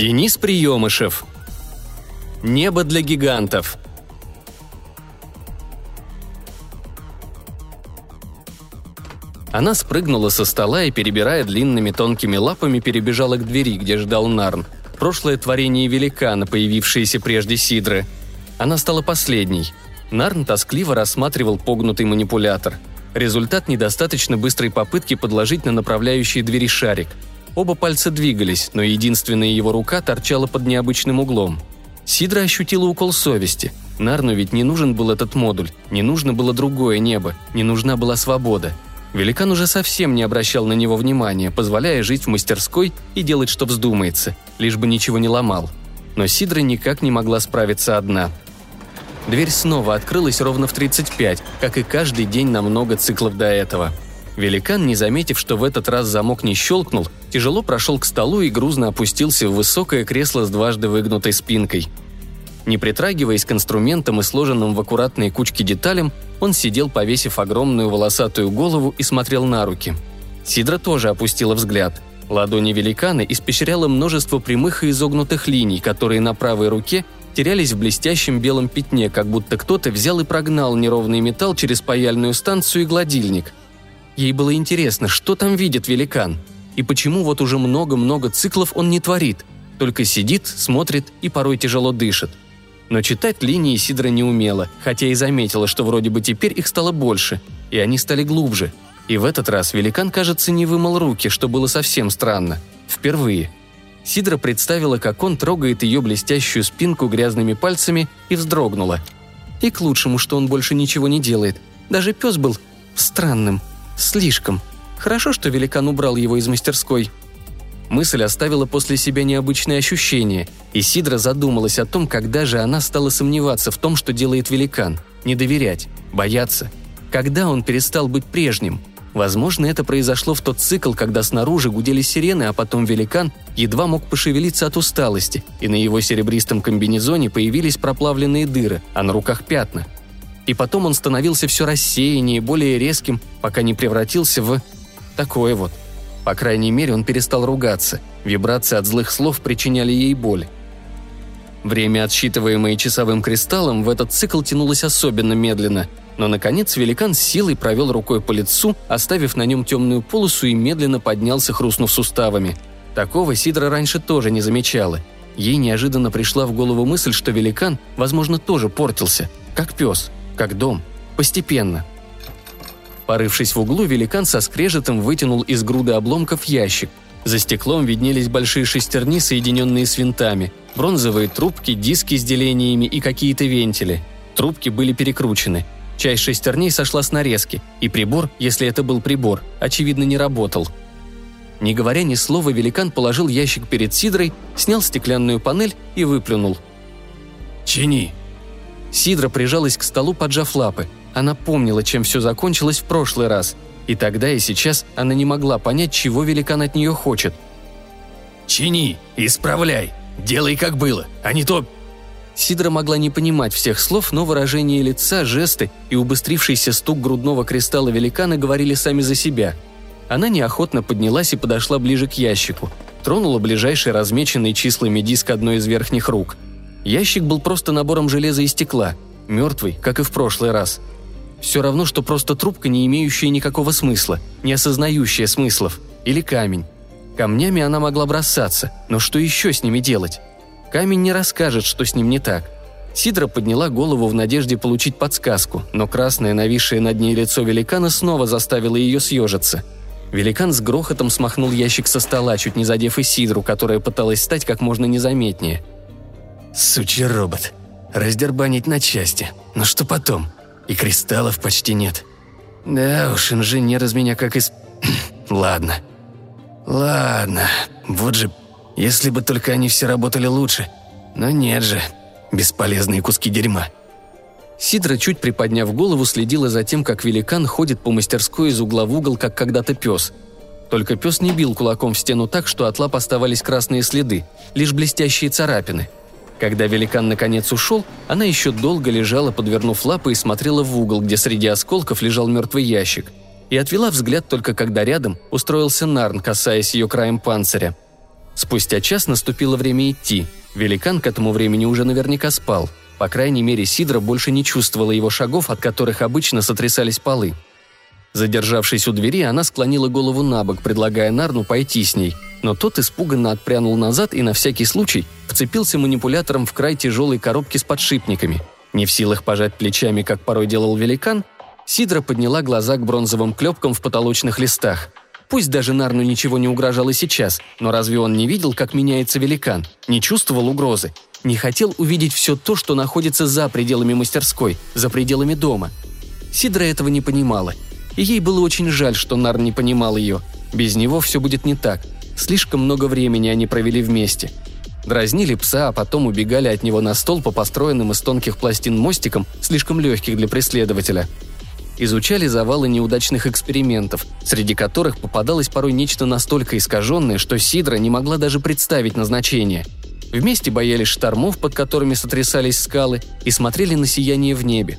Денис Приемышев. Небо для гигантов. Она спрыгнула со стола и, перебирая длинными тонкими лапами, перебежала к двери, где ждал Нарн. Прошлое творение великана, появившееся прежде Сидры. Она стала последней. Нарн тоскливо рассматривал погнутый манипулятор. Результат недостаточно быстрой попытки подложить на направляющие двери шарик – Оба пальца двигались, но единственная его рука торчала под необычным углом. Сидра ощутила укол совести. Нарну ведь не нужен был этот модуль, не нужно было другое небо, не нужна была свобода. Великан уже совсем не обращал на него внимания, позволяя жить в мастерской и делать, что вздумается, лишь бы ничего не ломал. Но Сидра никак не могла справиться одна. Дверь снова открылась ровно в 35, как и каждый день на много циклов до этого – Великан, не заметив, что в этот раз замок не щелкнул, тяжело прошел к столу и грузно опустился в высокое кресло с дважды выгнутой спинкой. Не притрагиваясь к инструментам и сложенным в аккуратные кучки деталям, он сидел, повесив огромную волосатую голову и смотрел на руки. Сидра тоже опустила взгляд. Ладони великана испещряло множество прямых и изогнутых линий, которые на правой руке терялись в блестящем белом пятне, как будто кто-то взял и прогнал неровный металл через паяльную станцию и гладильник – Ей было интересно, что там видит великан, и почему вот уже много-много циклов он не творит, только сидит, смотрит и порой тяжело дышит. Но читать линии Сидра не умела, хотя и заметила, что вроде бы теперь их стало больше, и они стали глубже. И в этот раз великан, кажется, не вымыл руки, что было совсем странно. Впервые. Сидра представила, как он трогает ее блестящую спинку грязными пальцами и вздрогнула. И к лучшему, что он больше ничего не делает. Даже пес был странным – Слишком. Хорошо, что великан убрал его из мастерской. Мысль оставила после себя необычное ощущение, и Сидра задумалась о том, когда же она стала сомневаться в том, что делает великан. Не доверять, бояться. Когда он перестал быть прежним? Возможно, это произошло в тот цикл, когда снаружи гудели сирены, а потом великан едва мог пошевелиться от усталости, и на его серебристом комбинезоне появились проплавленные дыры, а на руках пятна – и потом он становился все рассеяннее, более резким, пока не превратился в... такое вот. По крайней мере, он перестал ругаться. Вибрации от злых слов причиняли ей боль. Время, отсчитываемое часовым кристаллом, в этот цикл тянулось особенно медленно, но, наконец, великан силой провел рукой по лицу, оставив на нем темную полосу и медленно поднялся, хрустнув суставами. Такого Сидра раньше тоже не замечала. Ей неожиданно пришла в голову мысль, что великан, возможно, тоже портился, как пес – как дом. Постепенно. Порывшись в углу, великан со скрежетом вытянул из груды обломков ящик. За стеклом виднелись большие шестерни, соединенные с винтами, бронзовые трубки, диски с делениями и какие-то вентили. Трубки были перекручены. Часть шестерней сошла с нарезки, и прибор, если это был прибор, очевидно не работал. Не говоря ни слова, великан положил ящик перед Сидрой, снял стеклянную панель и выплюнул. «Чини!» Сидра прижалась к столу, поджав лапы. Она помнила, чем все закончилось в прошлый раз. И тогда, и сейчас она не могла понять, чего великан от нее хочет. «Чини, исправляй, делай как было, а не то...» Сидра могла не понимать всех слов, но выражение лица, жесты и убыстрившийся стук грудного кристалла великана говорили сами за себя. Она неохотно поднялась и подошла ближе к ящику. Тронула ближайший размеченный числами диск одной из верхних рук – Ящик был просто набором железа и стекла, мертвый, как и в прошлый раз. Все равно, что просто трубка, не имеющая никакого смысла, не осознающая смыслов, или камень. Камнями она могла бросаться, но что еще с ними делать? Камень не расскажет, что с ним не так. Сидра подняла голову в надежде получить подсказку, но красное, нависшее над ней лицо великана снова заставило ее съежиться. Великан с грохотом смахнул ящик со стола, чуть не задев и Сидру, которая пыталась стать как можно незаметнее – Сучий робот. Раздербанить на части. Но что потом? И кристаллов почти нет. Да уж, инженер из меня как из... Ладно. Ладно. Вот же, если бы только они все работали лучше. Но нет же. Бесполезные куски дерьма. Сидра, чуть приподняв голову, следила за тем, как великан ходит по мастерской из угла в угол, как когда-то пес. Только пес не бил кулаком в стену так, что от лап оставались красные следы, лишь блестящие царапины – когда великан наконец ушел, она еще долго лежала, подвернув лапы и смотрела в угол, где среди осколков лежал мертвый ящик. И отвела взгляд только когда рядом устроился Нарн, касаясь ее краем панциря. Спустя час наступило время идти. Великан к этому времени уже наверняка спал. По крайней мере, Сидра больше не чувствовала его шагов, от которых обычно сотрясались полы. Задержавшись у двери, она склонила голову на бок, предлагая Нарну пойти с ней. Но тот испуганно отпрянул назад и на всякий случай вцепился манипулятором в край тяжелой коробки с подшипниками. Не в силах пожать плечами, как порой делал великан, Сидра подняла глаза к бронзовым клепкам в потолочных листах. Пусть даже Нарну ничего не угрожало сейчас, но разве он не видел, как меняется великан? Не чувствовал угрозы? Не хотел увидеть все то, что находится за пределами мастерской, за пределами дома? Сидра этого не понимала. И ей было очень жаль, что Нарн не понимал ее. Без него все будет не так. Слишком много времени они провели вместе. Дразнили пса, а потом убегали от него на стол по построенным из тонких пластин мостикам, слишком легких для преследователя – изучали завалы неудачных экспериментов, среди которых попадалось порой нечто настолько искаженное, что Сидра не могла даже представить назначение. Вместе боялись штормов, под которыми сотрясались скалы, и смотрели на сияние в небе.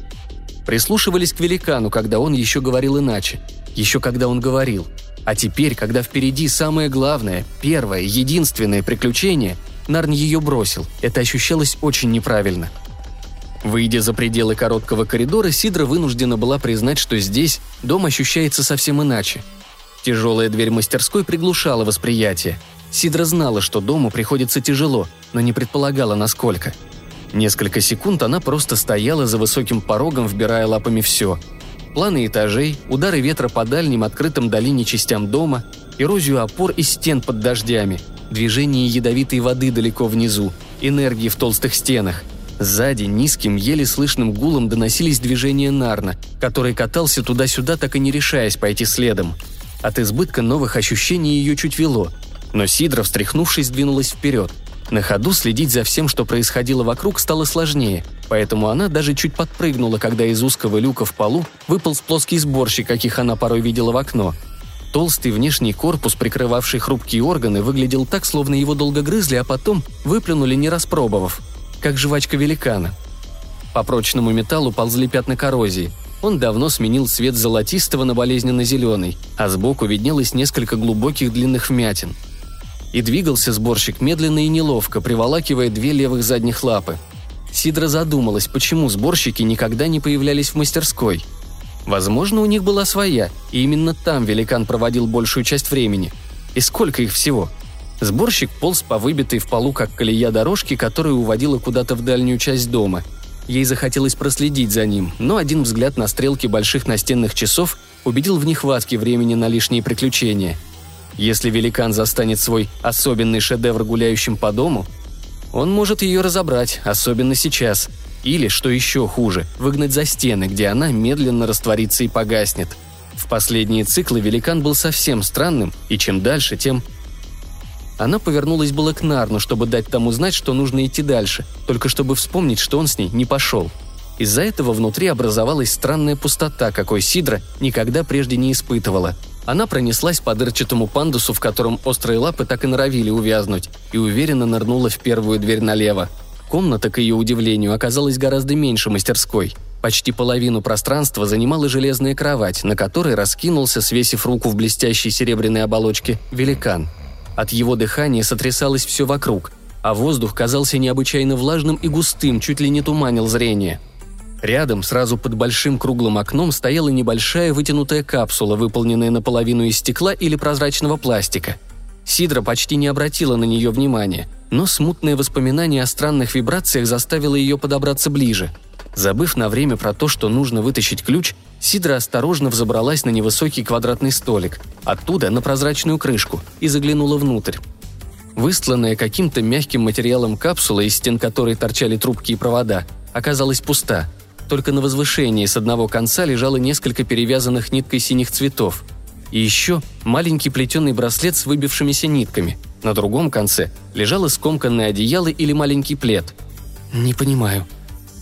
Прислушивались к великану, когда он еще говорил иначе. Еще когда он говорил. А теперь, когда впереди самое главное, первое, единственное приключение, Нарн ее бросил. Это ощущалось очень неправильно – Выйдя за пределы короткого коридора, Сидра вынуждена была признать, что здесь дом ощущается совсем иначе. Тяжелая дверь мастерской приглушала восприятие. Сидра знала, что дому приходится тяжело, но не предполагала, насколько. Несколько секунд она просто стояла за высоким порогом, вбирая лапами все. Планы этажей, удары ветра по дальним открытым долине частям дома, эрозию опор и стен под дождями, движение ядовитой воды далеко внизу, энергии в толстых стенах – Сзади низким, еле слышным гулом доносились движения Нарна, который катался туда-сюда, так и не решаясь пойти следом. От избытка новых ощущений ее чуть вело, но Сидра, встряхнувшись, двинулась вперед. На ходу следить за всем, что происходило вокруг, стало сложнее, поэтому она даже чуть подпрыгнула, когда из узкого люка в полу выполз плоский сборщик, каких она порой видела в окно. Толстый внешний корпус, прикрывавший хрупкие органы, выглядел так, словно его долго грызли, а потом выплюнули, не распробовав – как жвачка великана. По прочному металлу ползли пятна коррозии. Он давно сменил цвет золотистого на болезненно-зеленый, а сбоку виднелось несколько глубоких длинных вмятин. И двигался сборщик медленно и неловко, приволакивая две левых задних лапы. Сидра задумалась, почему сборщики никогда не появлялись в мастерской. Возможно, у них была своя, и именно там великан проводил большую часть времени. И сколько их всего – Сборщик полз по выбитой в полу, как колея дорожки, которая уводила куда-то в дальнюю часть дома. Ей захотелось проследить за ним, но один взгляд на стрелки больших настенных часов убедил в нехватке времени на лишние приключения. Если великан застанет свой особенный шедевр гуляющим по дому, он может ее разобрать, особенно сейчас. Или, что еще хуже, выгнать за стены, где она медленно растворится и погаснет. В последние циклы великан был совсем странным, и чем дальше, тем она повернулась было к Нарну, чтобы дать тому знать, что нужно идти дальше, только чтобы вспомнить, что он с ней не пошел. Из-за этого внутри образовалась странная пустота, какой Сидра никогда прежде не испытывала. Она пронеслась по дырчатому пандусу, в котором острые лапы так и норовили увязнуть, и уверенно нырнула в первую дверь налево. Комната, к ее удивлению, оказалась гораздо меньше мастерской. Почти половину пространства занимала железная кровать, на которой раскинулся, свесив руку в блестящей серебряной оболочке, великан – от его дыхания сотрясалось все вокруг, а воздух казался необычайно влажным и густым, чуть ли не туманил зрение. Рядом, сразу под большим круглым окном, стояла небольшая вытянутая капсула, выполненная наполовину из стекла или прозрачного пластика. Сидра почти не обратила на нее внимания, но смутное воспоминание о странных вибрациях заставило ее подобраться ближе. Забыв на время про то, что нужно вытащить ключ, Сидра осторожно взобралась на невысокий квадратный столик, оттуда на прозрачную крышку и заглянула внутрь. Выстланная каким-то мягким материалом капсула, из стен которой торчали трубки и провода, оказалась пуста. Только на возвышении с одного конца лежало несколько перевязанных ниткой синих цветов. И еще маленький плетеный браслет с выбившимися нитками. На другом конце лежало скомканное одеяло или маленький плед. «Не понимаю»,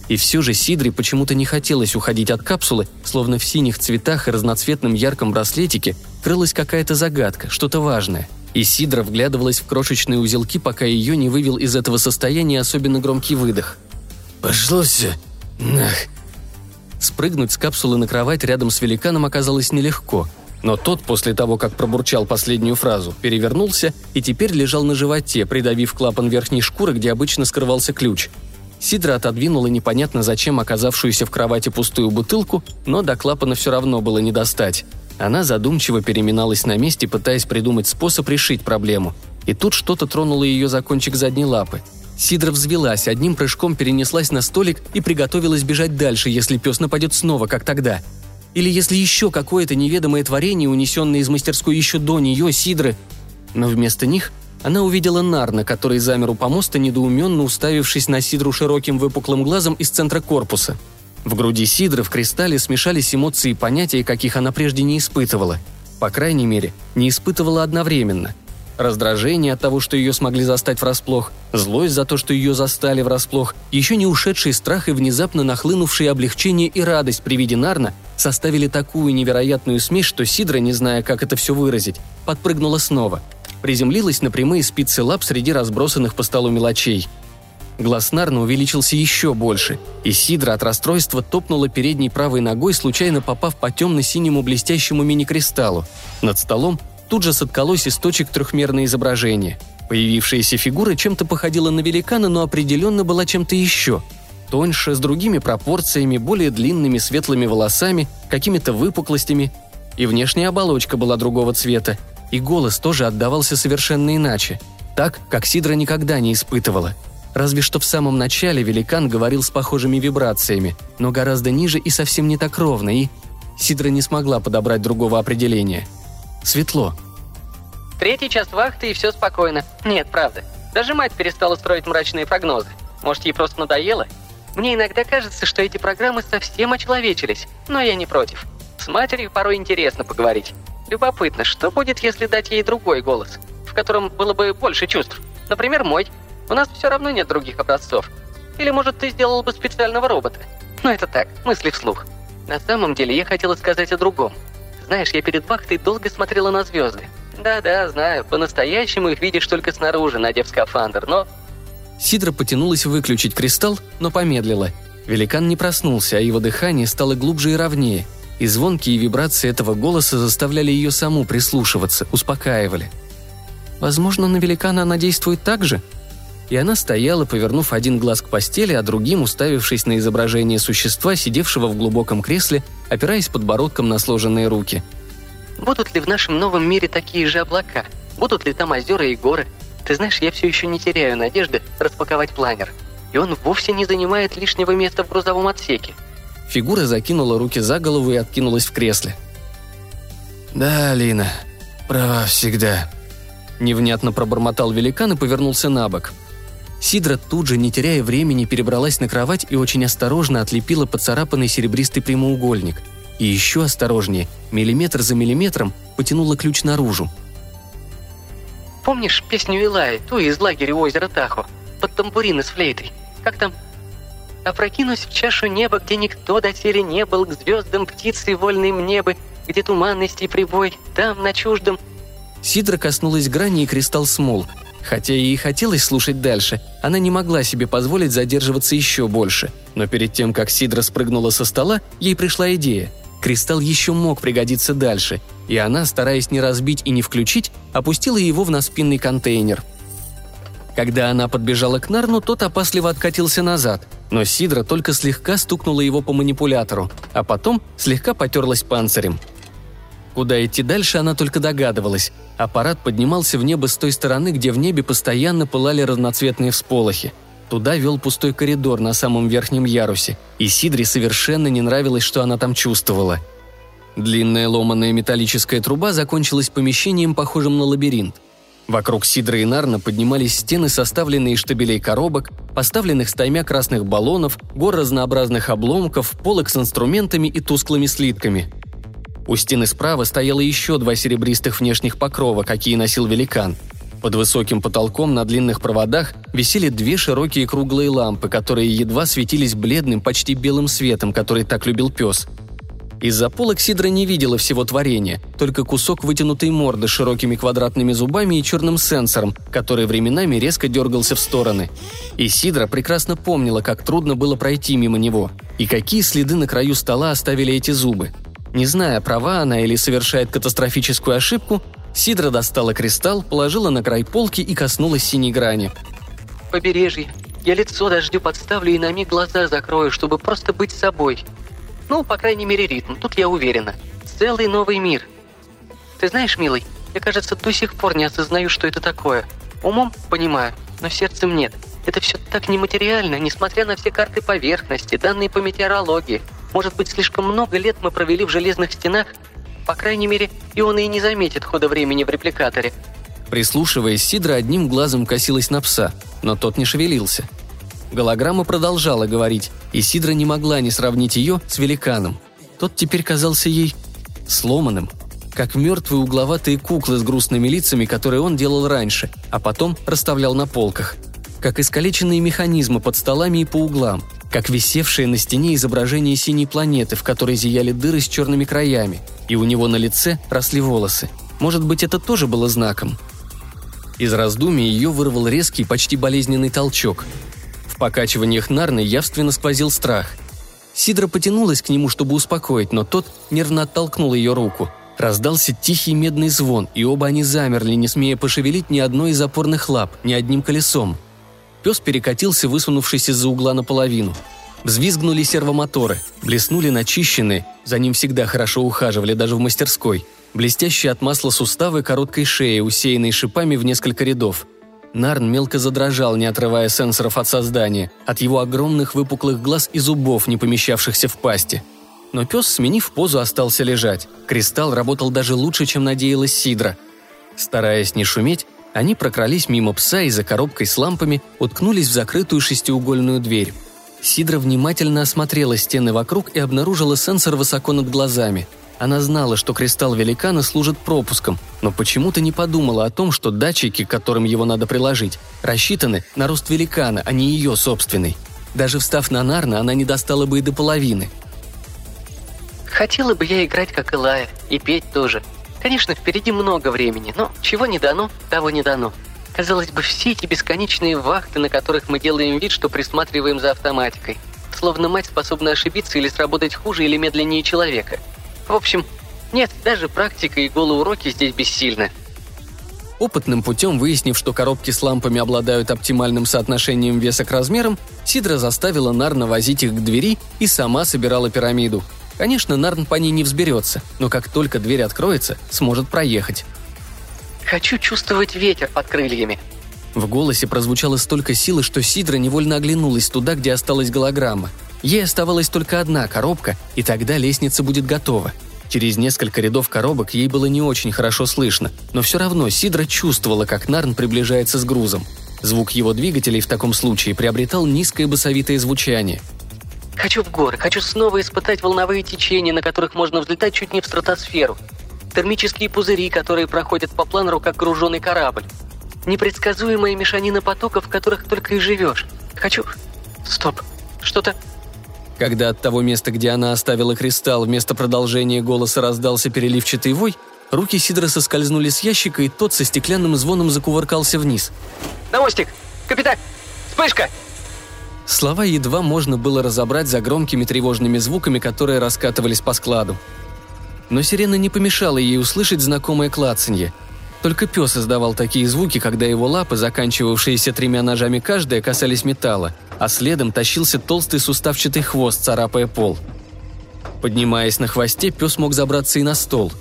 и все же Сидре почему-то не хотелось уходить от капсулы, словно в синих цветах и разноцветном ярком браслетике крылась какая-то загадка, что-то важное. И Сидра вглядывалась в крошечные узелки, пока ее не вывел из этого состояния особенно громкий выдох. «Пошло все! Нах!» Спрыгнуть с капсулы на кровать рядом с великаном оказалось нелегко. Но тот, после того, как пробурчал последнюю фразу, перевернулся и теперь лежал на животе, придавив клапан верхней шкуры, где обычно скрывался ключ. Сидра отодвинула непонятно зачем оказавшуюся в кровати пустую бутылку, но до клапана все равно было не достать. Она задумчиво переминалась на месте, пытаясь придумать способ решить проблему. И тут что-то тронуло ее за кончик задней лапы. Сидра взвелась, одним прыжком перенеслась на столик и приготовилась бежать дальше, если пес нападет снова, как тогда. Или если еще какое-то неведомое творение, унесенное из мастерской еще до нее, Сидры. Но вместо них она увидела Нарна, который замер у помоста, недоуменно уставившись на Сидру широким выпуклым глазом из центра корпуса – в груди Сидры в кристалле смешались эмоции и понятия, каких она прежде не испытывала. По крайней мере, не испытывала одновременно. Раздражение от того, что ее смогли застать врасплох, злость за то, что ее застали врасплох, еще не ушедший страх и внезапно нахлынувшие облегчение и радость при виде Нарна составили такую невероятную смесь, что Сидра, не зная, как это все выразить, подпрыгнула снова. Приземлилась на прямые спицы лап среди разбросанных по столу мелочей – Глаз Нарна увеличился еще больше, и Сидра от расстройства топнула передней правой ногой, случайно попав по темно-синему блестящему мини-кристаллу. Над столом тут же соткалось из точек трехмерное изображение. Появившаяся фигура чем-то походила на великана, но определенно была чем-то еще. Тоньше, с другими пропорциями, более длинными светлыми волосами, какими-то выпуклостями. И внешняя оболочка была другого цвета. И голос тоже отдавался совершенно иначе. Так, как Сидра никогда не испытывала – Разве что в самом начале великан говорил с похожими вибрациями, но гораздо ниже и совсем не так ровно, и... Сидра не смогла подобрать другого определения. Светло. Третий час вахты и все спокойно. Нет, правда. Даже мать перестала строить мрачные прогнозы. Может, ей просто надоело? Мне иногда кажется, что эти программы совсем очеловечились, но я не против. С матерью порой интересно поговорить. Любопытно, что будет, если дать ей другой голос, в котором было бы больше чувств. Например, мой – у нас все равно нет других образцов. Или, может, ты сделал бы специального робота. Но это так, мысли вслух. На самом деле, я хотела сказать о другом. Знаешь, я перед вахтой долго смотрела на звезды. Да-да, знаю, по-настоящему их видишь только снаружи, надев скафандр, но... Сидра потянулась выключить кристалл, но помедлила. Великан не проснулся, а его дыхание стало глубже и ровнее, и звонкие вибрации этого голоса заставляли ее саму прислушиваться, успокаивали. «Возможно, на великана она действует так же?» И она стояла, повернув один глаз к постели, а другим уставившись на изображение существа, сидевшего в глубоком кресле, опираясь подбородком на сложенные руки. «Будут ли в нашем новом мире такие же облака? Будут ли там озера и горы? Ты знаешь, я все еще не теряю надежды распаковать планер. И он вовсе не занимает лишнего места в грузовом отсеке». Фигура закинула руки за голову и откинулась в кресле. «Да, Алина, права всегда», Невнятно пробормотал великан и повернулся на бок. Сидра тут же, не теряя времени, перебралась на кровать и очень осторожно отлепила поцарапанный серебристый прямоугольник. И еще осторожнее, миллиметр за миллиметром, потянула ключ наружу. «Помнишь песню Илаи, ту из лагеря озера Тахо, под тамбурины с флейтой? Как там? Опрокинусь в чашу неба, где никто доселе не был, к звездам птицы вольным небы, где туманность и прибой, там, на чуждом...» Сидра коснулась грани, и кристалл смолк, Хотя ей и хотелось слушать дальше, она не могла себе позволить задерживаться еще больше. Но перед тем, как Сидра спрыгнула со стола, ей пришла идея. Кристалл еще мог пригодиться дальше, и она, стараясь не разбить и не включить, опустила его в наспинный контейнер. Когда она подбежала к Нарну, тот опасливо откатился назад, но Сидра только слегка стукнула его по манипулятору, а потом слегка потерлась панцирем – Куда идти дальше, она только догадывалась. Аппарат поднимался в небо с той стороны, где в небе постоянно пылали разноцветные всполохи. Туда вел пустой коридор на самом верхнем ярусе, и Сидре совершенно не нравилось, что она там чувствовала. Длинная ломаная металлическая труба закончилась помещением, похожим на лабиринт. Вокруг Сидра и Нарна поднимались стены, составленные из штабелей коробок, поставленных стаймя красных баллонов, гор разнообразных обломков, полок с инструментами и тусклыми слитками. У стены справа стояло еще два серебристых внешних покрова, какие носил великан. Под высоким потолком на длинных проводах висели две широкие круглые лампы, которые едва светились бледным, почти белым светом, который так любил пес. Из-за полок Сидра не видела всего творения, только кусок вытянутой морды с широкими квадратными зубами и черным сенсором, который временами резко дергался в стороны. И Сидра прекрасно помнила, как трудно было пройти мимо него, и какие следы на краю стола оставили эти зубы – Не зная, права она или совершает катастрофическую ошибку, Сидра достала кристалл, положила на край полки и коснулась синей грани. «Побережье. Я лицо дождю подставлю и на миг глаза закрою, чтобы просто быть собой. Ну, по крайней мере, ритм, тут я уверена. Целый новый мир. Ты знаешь, милый, я, кажется, до сих пор не осознаю, что это такое. Умом понимаю, но сердцем нет. Это все так нематериально, несмотря на все карты поверхности, данные по метеорологии. Может быть, слишком много лет мы провели в железных стенах? По крайней мере, и он и не заметит хода времени в репликаторе. Прислушиваясь, Сидра одним глазом косилась на пса, но тот не шевелился. Голограмма продолжала говорить, и Сидра не могла не сравнить ее с великаном. Тот теперь казался ей сломанным, как мертвые угловатые куклы с грустными лицами, которые он делал раньше, а потом расставлял на полках. Как искалеченные механизмы под столами и по углам, как висевшее на стене изображение синей планеты, в которой зияли дыры с черными краями, и у него на лице росли волосы. Может быть, это тоже было знаком? Из раздумий ее вырвал резкий, почти болезненный толчок. В покачиваниях Нарны явственно сквозил страх. Сидра потянулась к нему, чтобы успокоить, но тот нервно оттолкнул ее руку. Раздался тихий медный звон, и оба они замерли, не смея пошевелить ни одной из опорных лап, ни одним колесом – Пес перекатился, высунувшись из-за угла наполовину. Взвизгнули сервомоторы, блеснули начищенные, за ним всегда хорошо ухаживали, даже в мастерской, блестящие от масла суставы короткой шеи, усеянной шипами в несколько рядов. Нарн мелко задрожал, не отрывая сенсоров от создания, от его огромных выпуклых глаз и зубов, не помещавшихся в пасти. Но пес, сменив позу, остался лежать. Кристалл работал даже лучше, чем надеялась Сидра. Стараясь не шуметь, они прокрались мимо пса и за коробкой с лампами уткнулись в закрытую шестиугольную дверь. Сидра внимательно осмотрела стены вокруг и обнаружила сенсор высоко над глазами. Она знала, что кристалл великана служит пропуском, но почему-то не подумала о том, что датчики, к которым его надо приложить, рассчитаны на рост великана, а не ее собственный. Даже встав на Нарна, она не достала бы и до половины. «Хотела бы я играть, как Илая, и петь тоже», Конечно, впереди много времени, но чего не дано, того не дано. Казалось бы, все эти бесконечные вахты, на которых мы делаем вид, что присматриваем за автоматикой. Словно мать способна ошибиться или сработать хуже или медленнее человека. В общем, нет, даже практика и голые уроки здесь бессильны. Опытным путем выяснив, что коробки с лампами обладают оптимальным соотношением веса к размерам, Сидра заставила Нарна возить их к двери и сама собирала пирамиду – Конечно, Нарн по ней не взберется, но как только дверь откроется, сможет проехать. «Хочу чувствовать ветер под крыльями», в голосе прозвучало столько силы, что Сидра невольно оглянулась туда, где осталась голограмма. Ей оставалась только одна коробка, и тогда лестница будет готова. Через несколько рядов коробок ей было не очень хорошо слышно, но все равно Сидра чувствовала, как Нарн приближается с грузом. Звук его двигателей в таком случае приобретал низкое басовитое звучание – Хочу в горы, хочу снова испытать волновые течения, на которых можно взлетать чуть не в стратосферу. Термические пузыри, которые проходят по планеру, как груженный корабль. Непредсказуемая мешанина потоков, в которых только и живешь. Хочу... Стоп. Что-то... Когда от того места, где она оставила кристалл, вместо продолжения голоса раздался переливчатый вой, руки Сидора соскользнули с ящика, и тот со стеклянным звоном закувыркался вниз. «На мостик! Капитан! Вспышка!» Слова едва можно было разобрать за громкими тревожными звуками, которые раскатывались по складу. Но сирена не помешала ей услышать знакомое клацанье. Только пес издавал такие звуки, когда его лапы, заканчивавшиеся тремя ножами каждая, касались металла, а следом тащился толстый суставчатый хвост, царапая пол. Поднимаясь на хвосте, пес мог забраться и на стол.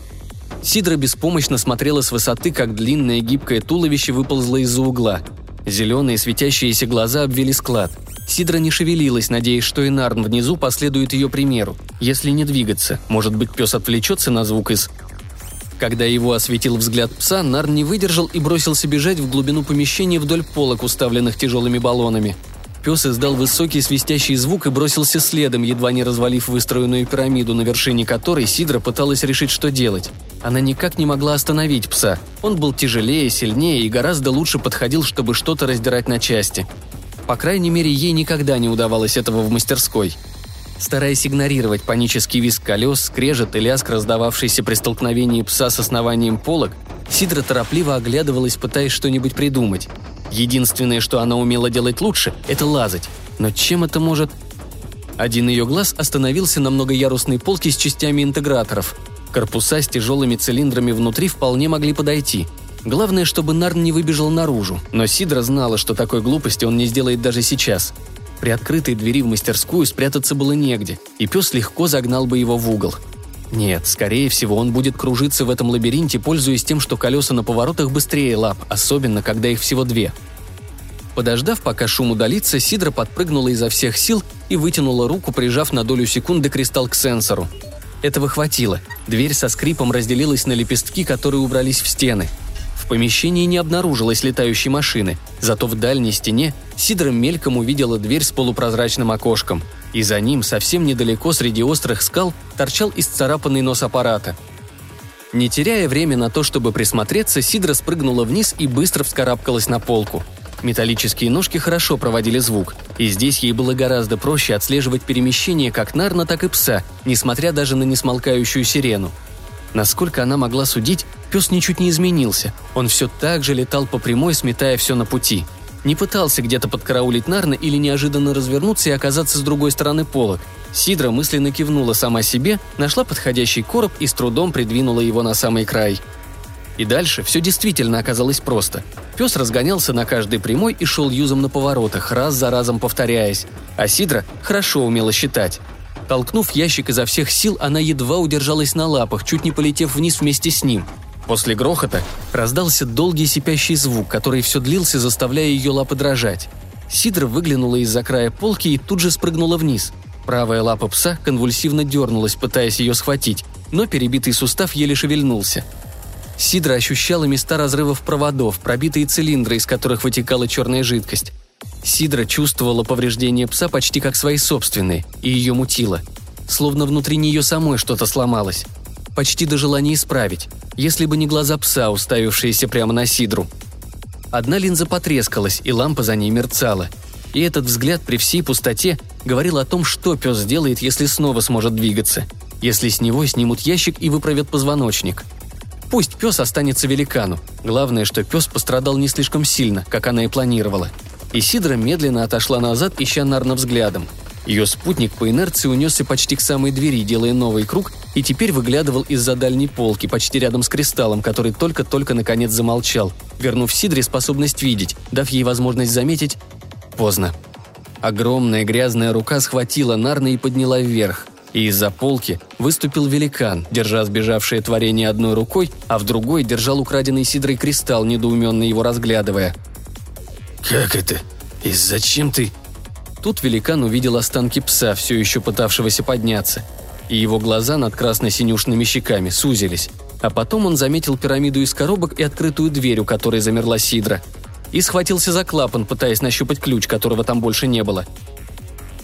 Сидра беспомощно смотрела с высоты, как длинное гибкое туловище выползло из-за угла. Зеленые светящиеся глаза обвели склад – Сидра не шевелилась, надеясь, что и Нарн внизу последует ее примеру. Если не двигаться, может быть, пес отвлечется на звук из... Когда его осветил взгляд пса, Нарн не выдержал и бросился бежать в глубину помещения вдоль полок, уставленных тяжелыми баллонами. Пес издал высокий свистящий звук и бросился следом, едва не развалив выстроенную пирамиду, на вершине которой Сидра пыталась решить, что делать. Она никак не могла остановить пса. Он был тяжелее, сильнее и гораздо лучше подходил, чтобы что-то раздирать на части. По крайней мере, ей никогда не удавалось этого в мастерской. Стараясь игнорировать панический визг колес, скрежет и лязг, раздававшийся при столкновении пса с основанием полок, Сидра торопливо оглядывалась, пытаясь что-нибудь придумать. Единственное, что она умела делать лучше, это лазать. Но чем это может... Один ее глаз остановился на многоярусной полке с частями интеграторов. Корпуса с тяжелыми цилиндрами внутри вполне могли подойти. Главное, чтобы Нарн не выбежал наружу, но Сидра знала, что такой глупости он не сделает даже сейчас. При открытой двери в мастерскую спрятаться было негде, и пес легко загнал бы его в угол. Нет, скорее всего, он будет кружиться в этом лабиринте, пользуясь тем, что колеса на поворотах быстрее лап, особенно когда их всего две. Подождав, пока шум удалится, Сидра подпрыгнула изо всех сил и вытянула руку, прижав на долю секунды кристалл к сенсору. Этого хватило. Дверь со скрипом разделилась на лепестки, которые убрались в стены. В помещении не обнаружилось летающей машины, зато в дальней стене Сидра мельком увидела дверь с полупрозрачным окошком – и за ним, совсем недалеко среди острых скал, торчал исцарапанный нос аппарата. Не теряя время на то, чтобы присмотреться, Сидра спрыгнула вниз и быстро вскарабкалась на полку. Металлические ножки хорошо проводили звук, и здесь ей было гораздо проще отслеживать перемещение как Нарна, так и пса, несмотря даже на несмолкающую сирену. Насколько она могла судить, пес ничуть не изменился, он все так же летал по прямой, сметая все на пути – не пытался где-то подкараулить Нарна или неожиданно развернуться и оказаться с другой стороны полок. Сидра мысленно кивнула сама себе, нашла подходящий короб и с трудом придвинула его на самый край. И дальше все действительно оказалось просто. Пес разгонялся на каждой прямой и шел юзом на поворотах, раз за разом повторяясь. А Сидра хорошо умела считать. Толкнув ящик изо всех сил, она едва удержалась на лапах, чуть не полетев вниз вместе с ним – После грохота раздался долгий сипящий звук, который все длился, заставляя ее лапы дрожать. Сидра выглянула из-за края полки и тут же спрыгнула вниз. Правая лапа пса конвульсивно дернулась, пытаясь ее схватить, но перебитый сустав еле шевельнулся. Сидра ощущала места разрывов проводов, пробитые цилиндры, из которых вытекала черная жидкость. Сидра чувствовала повреждения пса почти как свои собственные, и ее мутило. Словно внутри нее самой что-то сломалось почти до желания исправить, если бы не глаза пса, уставившиеся прямо на Сидру. Одна линза потрескалась, и лампа за ней мерцала. И этот взгляд при всей пустоте говорил о том, что пес сделает, если снова сможет двигаться. Если с него снимут ящик и выправят позвоночник. Пусть пес останется великану. Главное, что пес пострадал не слишком сильно, как она и планировала. И Сидра медленно отошла назад, ища Нарна взглядом – ее спутник по инерции унесся почти к самой двери, делая новый круг, и теперь выглядывал из-за дальней полки, почти рядом с кристаллом, который только-только наконец замолчал, вернув Сидре способность видеть, дав ей возможность заметить... Поздно. Огромная грязная рука схватила Нарна и подняла вверх. И из-за полки выступил великан, держа сбежавшее творение одной рукой, а в другой держал украденный Сидрой кристалл, недоуменно его разглядывая. «Как это? И зачем ты?» Тут великан увидел останки пса, все еще пытавшегося подняться. И его глаза над красно-синюшными щеками сузились. А потом он заметил пирамиду из коробок и открытую дверь, у которой замерла Сидра. И схватился за клапан, пытаясь нащупать ключ, которого там больше не было.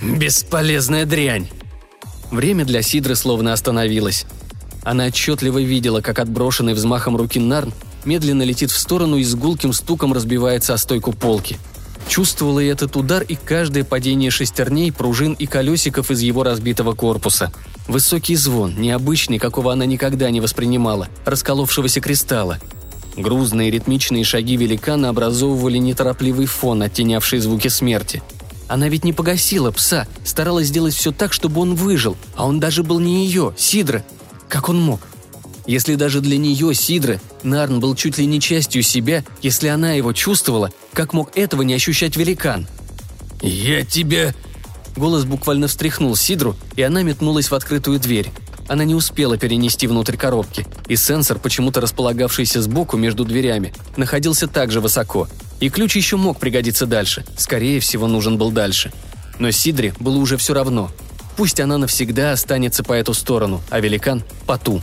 «Бесполезная дрянь!» Время для Сидры словно остановилось. Она отчетливо видела, как отброшенный взмахом руки Нарн медленно летит в сторону и с гулким стуком разбивается о стойку полки – Чувствовала и этот удар, и каждое падение шестерней, пружин и колесиков из его разбитого корпуса. Высокий звон, необычный, какого она никогда не воспринимала, расколовшегося кристалла. Грузные ритмичные шаги великана образовывали неторопливый фон, оттенявший звуки смерти. Она ведь не погасила пса, старалась сделать все так, чтобы он выжил, а он даже был не ее, Сидра. Как он мог? Если даже для нее, Сидры, Нарн был чуть ли не частью себя, если она его чувствовала, как мог этого не ощущать великан? «Я тебя...» Голос буквально встряхнул Сидру, и она метнулась в открытую дверь. Она не успела перенести внутрь коробки, и сенсор, почему-то располагавшийся сбоку между дверями, находился также высоко. И ключ еще мог пригодиться дальше, скорее всего, нужен был дальше. Но Сидре было уже все равно. Пусть она навсегда останется по эту сторону, а великан – по ту.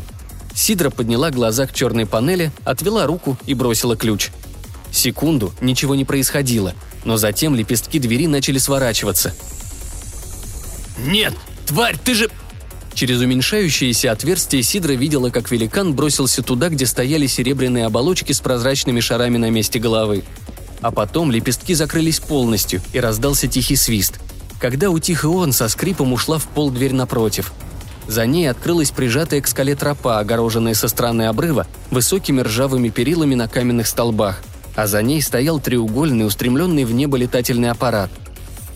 Сидра подняла глаза к черной панели, отвела руку и бросила ключ. Секунду ничего не происходило, но затем лепестки двери начали сворачиваться. «Нет, тварь, ты же...» Через уменьшающееся отверстие Сидра видела, как великан бросился туда, где стояли серебряные оболочки с прозрачными шарами на месте головы. А потом лепестки закрылись полностью, и раздался тихий свист. Когда утих и он, со скрипом ушла в пол дверь напротив – за ней открылась прижатая к скале тропа, огороженная со стороны обрыва высокими ржавыми перилами на каменных столбах, а за ней стоял треугольный, устремленный в небо летательный аппарат.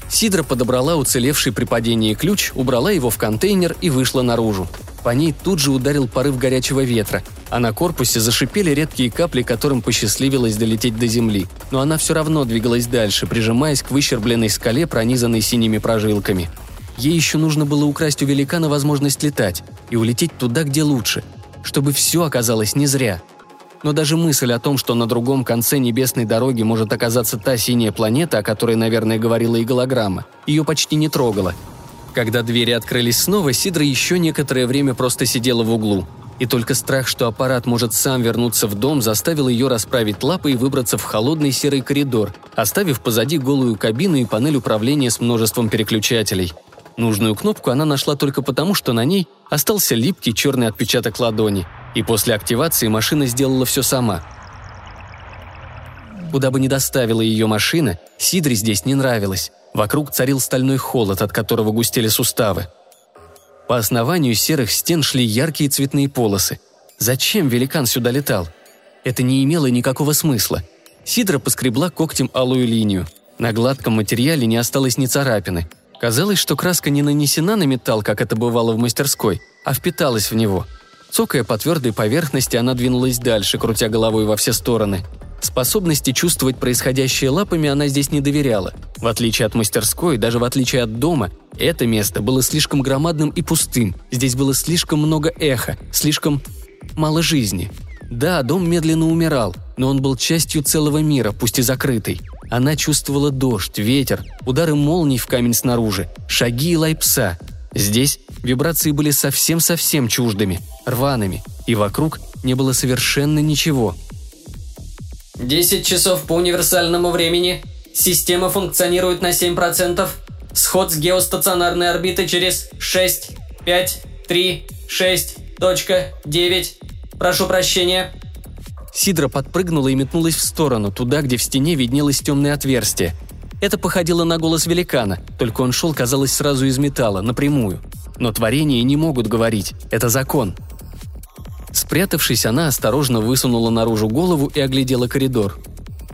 Сидра подобрала уцелевший при падении ключ, убрала его в контейнер и вышла наружу. По ней тут же ударил порыв горячего ветра, а на корпусе зашипели редкие капли, которым посчастливилось долететь до земли. Но она все равно двигалась дальше, прижимаясь к выщербленной скале, пронизанной синими прожилками. Ей еще нужно было украсть у великана возможность летать и улететь туда, где лучше, чтобы все оказалось не зря – но даже мысль о том, что на другом конце небесной дороги может оказаться та синяя планета, о которой, наверное, говорила и голограмма, ее почти не трогала. Когда двери открылись снова, Сидра еще некоторое время просто сидела в углу. И только страх, что аппарат может сам вернуться в дом, заставил ее расправить лапы и выбраться в холодный серый коридор, оставив позади голую кабину и панель управления с множеством переключателей. Нужную кнопку она нашла только потому, что на ней остался липкий черный отпечаток ладони – и после активации машина сделала все сама. Куда бы ни доставила ее машина, Сидре здесь не нравилось. Вокруг царил стальной холод, от которого густели суставы. По основанию серых стен шли яркие цветные полосы. Зачем великан сюда летал? Это не имело никакого смысла. Сидра поскребла когтем алую линию. На гладком материале не осталось ни царапины. Казалось, что краска не нанесена на металл, как это бывало в мастерской, а впиталась в него – Цокая по твердой поверхности, она двинулась дальше, крутя головой во все стороны. Способности чувствовать происходящее лапами она здесь не доверяла. В отличие от мастерской, даже в отличие от дома, это место было слишком громадным и пустым. Здесь было слишком много эха, слишком мало жизни. Да, дом медленно умирал, но он был частью целого мира, пусть и закрытый. Она чувствовала дождь, ветер, удары молний в камень снаружи, шаги и лай пса. Здесь вибрации были совсем-совсем чуждыми – рваными, и вокруг не было совершенно ничего. «Десять часов по универсальному времени. Система функционирует на 7%. Сход с геостационарной орбиты через 6, 5, 3, 6, точка, 9. Прошу прощения». Сидра подпрыгнула и метнулась в сторону, туда, где в стене виднелось темное отверстие. Это походило на голос великана, только он шел, казалось, сразу из металла, напрямую. Но творения не могут говорить, это закон – Спрятавшись, она осторожно высунула наружу голову и оглядела коридор.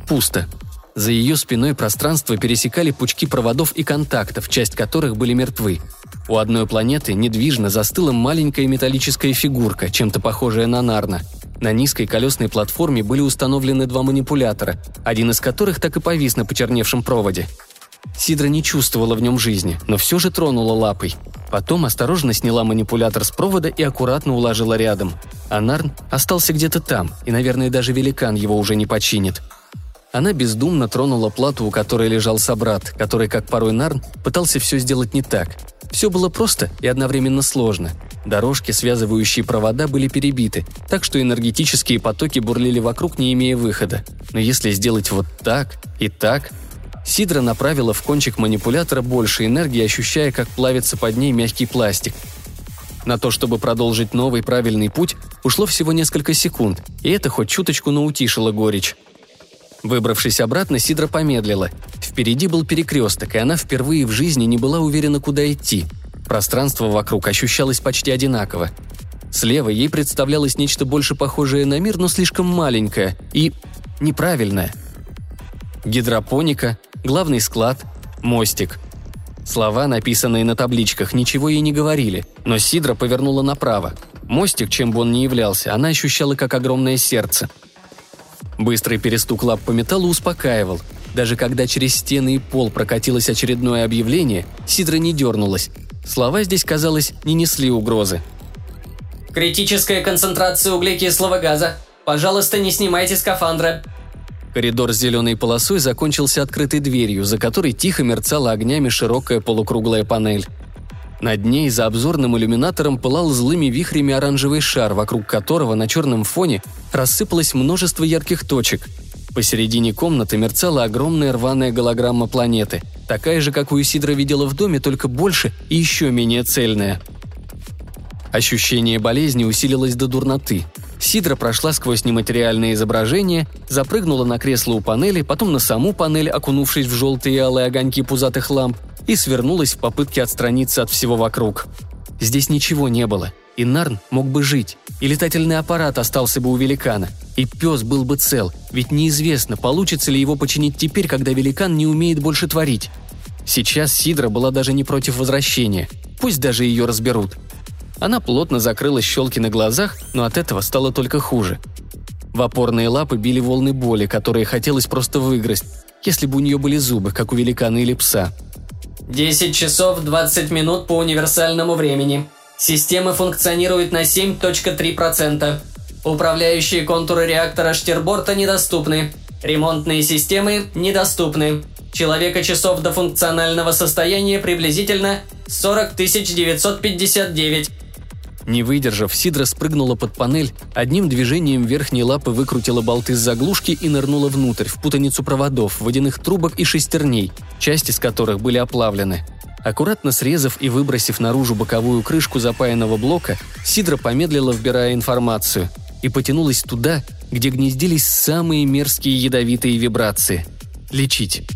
Пусто. За ее спиной пространство пересекали пучки проводов и контактов, часть которых были мертвы. У одной планеты недвижно застыла маленькая металлическая фигурка, чем-то похожая на Нарна. На низкой колесной платформе были установлены два манипулятора, один из которых так и повис на почерневшем проводе. Сидра не чувствовала в нем жизни, но все же тронула лапой. Потом осторожно сняла манипулятор с провода и аккуратно уложила рядом. А Нарн остался где-то там, и, наверное, даже великан его уже не починит. Она бездумно тронула плату, у которой лежал собрат, который, как порой Нарн, пытался все сделать не так. Все было просто и одновременно сложно. Дорожки, связывающие провода, были перебиты, так что энергетические потоки бурлили вокруг, не имея выхода. Но если сделать вот так и так, Сидра направила в кончик манипулятора больше энергии, ощущая, как плавится под ней мягкий пластик. На то, чтобы продолжить новый правильный путь, ушло всего несколько секунд, и это хоть чуточку, но утишило горечь. Выбравшись обратно, Сидра помедлила. Впереди был перекресток, и она впервые в жизни не была уверена, куда идти. Пространство вокруг ощущалось почти одинаково. Слева ей представлялось нечто больше похожее на мир, но слишком маленькое и неправильное. Гидропоника, главный склад, мостик. Слова, написанные на табличках, ничего ей не говорили, но Сидра повернула направо. Мостик, чем бы он ни являлся, она ощущала как огромное сердце. Быстрый перестук лап по металлу успокаивал. Даже когда через стены и пол прокатилось очередное объявление, Сидра не дернулась. Слова здесь, казалось, не несли угрозы. «Критическая концентрация углекислого газа. Пожалуйста, не снимайте скафандра. Коридор с зеленой полосой закончился открытой дверью, за которой тихо мерцала огнями широкая полукруглая панель. Над ней за обзорным иллюминатором пылал злыми вихрями оранжевый шар, вокруг которого на черном фоне рассыпалось множество ярких точек. Посередине комнаты мерцала огромная рваная голограмма планеты, такая же, как у Исидра видела в доме, только больше и еще менее цельная. Ощущение болезни усилилось до дурноты – Сидра прошла сквозь нематериальное изображение, запрыгнула на кресло у панели, потом на саму панель, окунувшись в желтые и алые огоньки пузатых ламп, и свернулась в попытке отстраниться от всего вокруг. Здесь ничего не было, и Нарн мог бы жить, и летательный аппарат остался бы у великана, и пес был бы цел, ведь неизвестно, получится ли его починить теперь, когда великан не умеет больше творить. Сейчас Сидра была даже не против возвращения. Пусть даже ее разберут. Она плотно закрыла щелки на глазах, но от этого стало только хуже. В опорные лапы били волны боли, которые хотелось просто выиграть, если бы у нее были зубы, как у великана или пса. 10 часов 20 минут по универсальному времени. Система функционирует на 7.3%. Управляющие контуры реактора Штерборта недоступны. Ремонтные системы недоступны. Человека часов до функционального состояния приблизительно 40 959. Не выдержав, Сидра спрыгнула под панель, одним движением верхней лапы выкрутила болты с заглушки и нырнула внутрь, в путаницу проводов, водяных трубок и шестерней, части из которых были оплавлены. Аккуратно срезав и выбросив наружу боковую крышку запаянного блока, Сидра помедлила, вбирая информацию, и потянулась туда, где гнездились самые мерзкие ядовитые вибрации. Лечить.